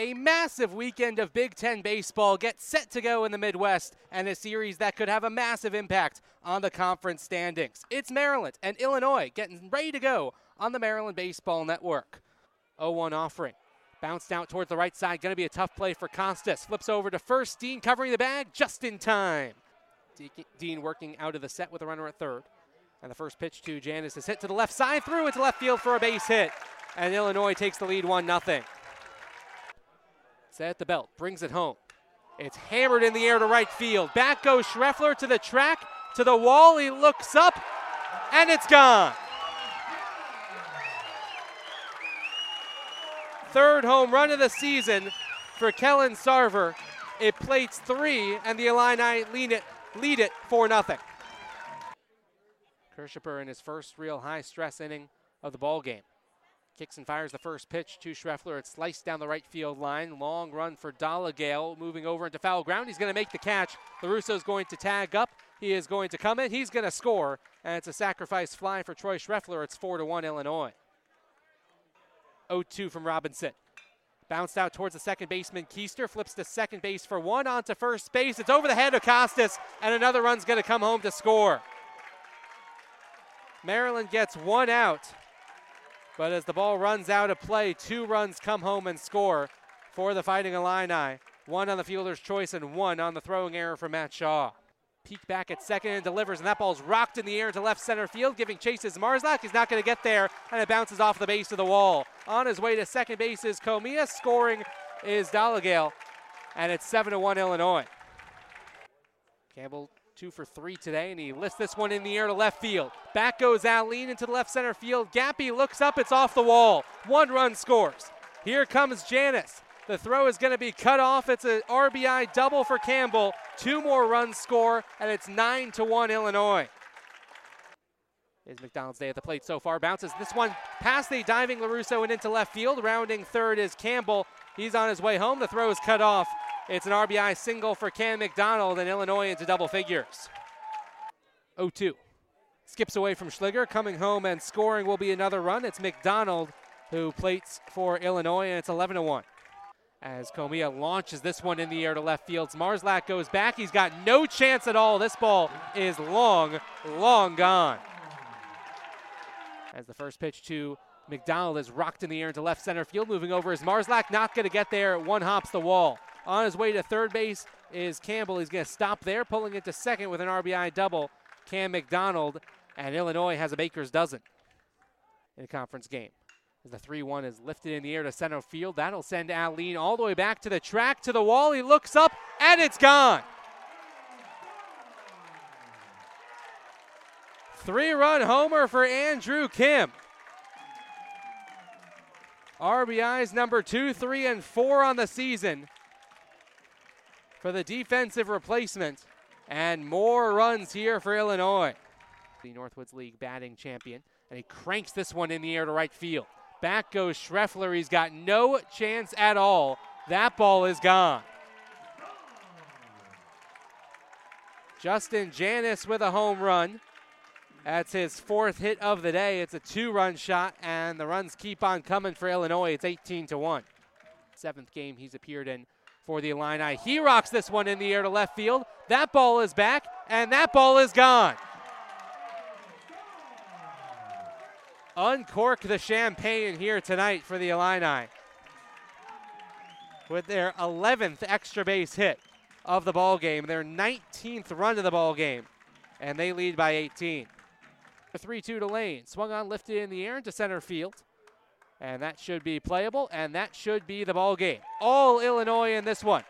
A massive weekend of Big Ten baseball gets set to go in the Midwest, and a series that could have a massive impact on the conference standings. It's Maryland and Illinois getting ready to go on the Maryland Baseball Network. 0 1 offering. Bounced out towards the right side. Going to be a tough play for Costes. Flips over to first. Dean covering the bag just in time. Dean working out of the set with a runner at third. And the first pitch to Janis is hit to the left side, through into left field for a base hit. And Illinois takes the lead 1 0. Set at the belt, brings it home. It's hammered in the air to right field. Back goes Schreffler to the track, to the wall. He looks up, and it's gone. Third home run of the season for Kellen Sarver. It plates three, and the Illini lead it, lead it 4 0. Kirschsieper in his first real high stress inning of the ball game. Kicks and fires the first pitch to Schreffler. It's sliced down the right field line. Long run for Doligale moving over into foul ground. He's going to make the catch. Lorusso's going to tag up. He is going to come in. He's going to score. And it's a sacrifice fly for Troy Schreffler. It's 4 to 1 Illinois. 0 2 from Robinson. Bounced out towards the second baseman. Keister flips to second base for one onto first base. It's over the head of Costes, and another run's going to come home to score. Maryland gets one out but as the ball runs out of play, two runs come home and score for the Fighting Illini. One on the fielder's choice and one on the throwing error for Matt Shaw. Peek back at second and delivers, and that ball's rocked in the air to left center field, giving chase chases Zmarzlak. He's not going to get there, and it bounces off the base of the wall. On his way to second base is Comia. Scoring is Doligale, and it's 7 to 1 Illinois. Campbell two for three today, and he lifts this one in the air to left field. Back goes Alleyne into the left center field. Gappy looks up, it's off the wall. One run scores. Here comes Janis. The throw is going to be cut off. It's an RBI double for Campbell. Two more runs score, and it's 9 to 1 Illinois. Is McDonald's day at the plate so far. Bounces this one past the diving Lorusso and into left field. Rounding third is Campbell. He's on his way home. The throw is cut off. It's an RBI single for Cam McDonald and Illinois into double figures. 0 2. Skips away from Shliger. Coming home and scoring will be another run. It's McDonald who plates for Illinois, and it's 11 1. As Comia launches this one in the air to left field. Zmarzlak goes back. He's got no chance at all. This ball is long, long gone. As the first pitch to McDonald is rocked in the air into left center field. Moving over is Zmarzlak. Not going to get there. One hops the wall. On his way to third base is Campbell. He's going to stop there, pulling it to second with an RBI double. Cam McDonald, and Illinois has a baker's dozen in a conference game. As the 3 1 is lifted in the air to center field, that'll send Alleyne all the way back to the track, to the wall. He looks up, and it's gone. Three run homer for Andrew Kim. RBIs number two, three, and four on the season for the defensive replacement. And more runs here for Illinois. The Northwoods League batting champion. And he cranks this one in the air to right field. Back goes Schreffler. He's got no chance at all. That ball is gone. Justin Janis with a home run. That's his fourth hit of the day. It's a two-run shot, and the runs keep on coming for Illinois. It's 18 to one. Seventh game he's appeared in for the Illini. He rocks this one in the air to left field. That ball is back, and that ball is gone. Uncork the champagne here tonight for the Illini with their 11th extra base hit of the ball game, their 19th run of the ball game, and they lead by 18. 3-2 to Lane, swung on, lifted in the air into center field. And that should be playable, and that should be the ball game. All Illinois in this one.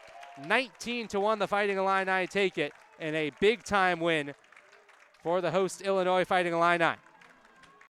19 to 1, the Fighting Illini take it in a big time win for the host Illinois Fighting Illini.